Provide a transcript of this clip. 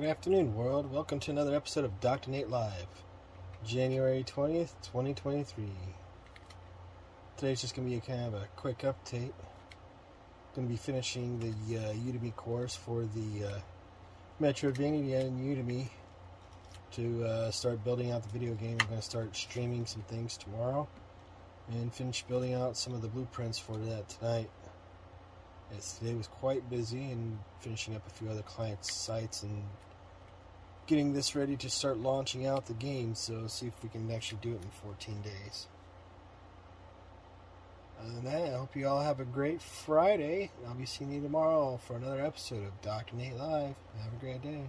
Good afternoon, world. Welcome to another episode of Dr. Nate Live, January 20th, 2023. Today's just going to be a kind of a quick update. Going to be finishing the uh, Udemy course for the uh, Metroidvania in Udemy to uh, start building out the video game. I'm going to start streaming some things tomorrow and finish building out some of the blueprints for that tonight. As today was quite busy and finishing up a few other clients' sites and getting this ready to start launching out the game. So see if we can actually do it in 14 days. Other than that, I hope you all have a great Friday. I'll be seeing you tomorrow for another episode of Dr. Nate Live. Have a great day.